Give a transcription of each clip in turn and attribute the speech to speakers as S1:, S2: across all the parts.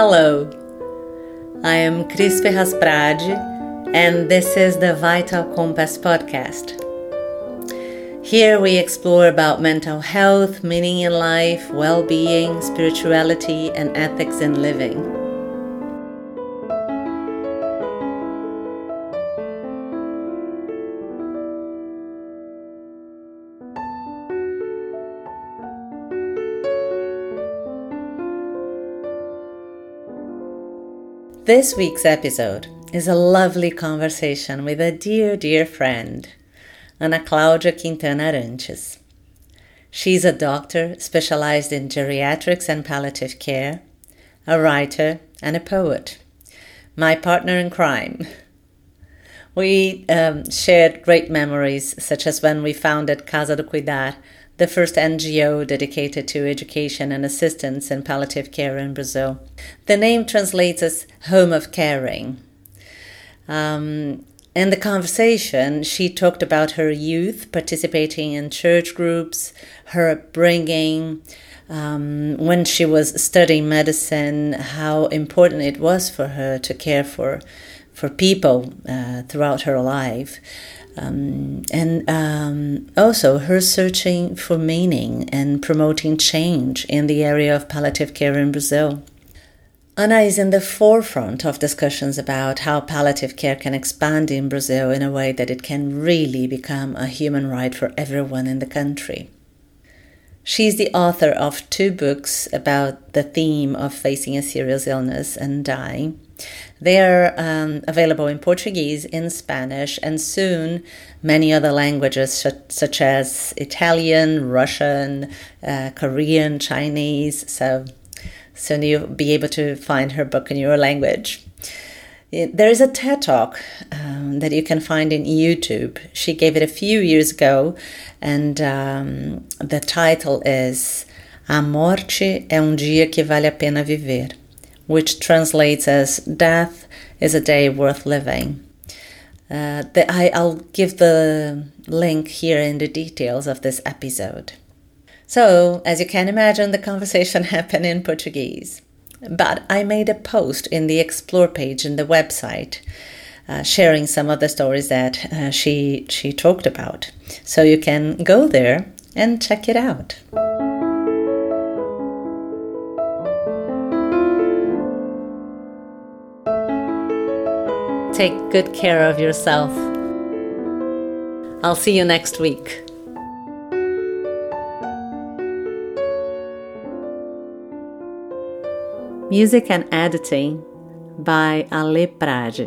S1: Hello, I am Cris Ferraz Prade, and this is the Vital Compass podcast. Here we explore about mental health, meaning in life, well being, spirituality, and ethics in living. This week's episode is a lovely conversation with a dear, dear friend, Ana Cláudia Quintana Arantes. She's a doctor specialized in geriatrics and palliative care, a writer, and a poet. My partner in crime. We um, shared great memories, such as when we founded Casa do Cuidar the first NGO dedicated to education and assistance in palliative care in Brazil. The name translates as Home of Caring. Um, in the conversation, she talked about her youth participating in church groups, her upbringing, um, when she was studying medicine, how important it was for her to care for for people uh, throughout her life. Um, and um, also her searching for meaning and promoting change in the area of palliative care in Brazil. Ana is in the forefront of discussions about how palliative care can expand in Brazil in a way that it can really become a human right for everyone in the country. She's the author of two books about the theme of facing a serious illness and dying they are um, available in Portuguese, in Spanish, and soon many other languages such as Italian, Russian, uh, Korean, Chinese. So soon you'll be able to find her book in your language. There is a TED Talk um, that you can find in YouTube. She gave it a few years ago, and um, the title is A Morte é um Dia que Vale a Pena Viver which translates as Death is a Day Worth Living. Uh, the, I, I'll give the link here in the details of this episode. So, as you can imagine, the conversation happened in Portuguese. But I made a post in the Explore page in the website uh, sharing some of the stories that uh, she, she talked about. So you can go there and check it out. take good care of yourself. I'll see you next week. Music and editing by Ale Prade.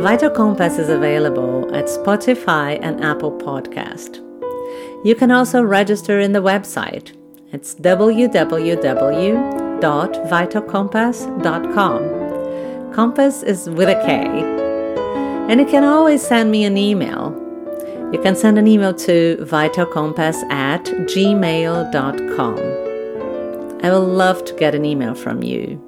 S1: Vital Compass is available at Spotify and Apple Podcast. You can also register in the website. It's www.vitalkompass.com. Compass is with a K. And you can always send me an email. You can send an email to vitalkompass at gmail.com. I will love to get an email from you.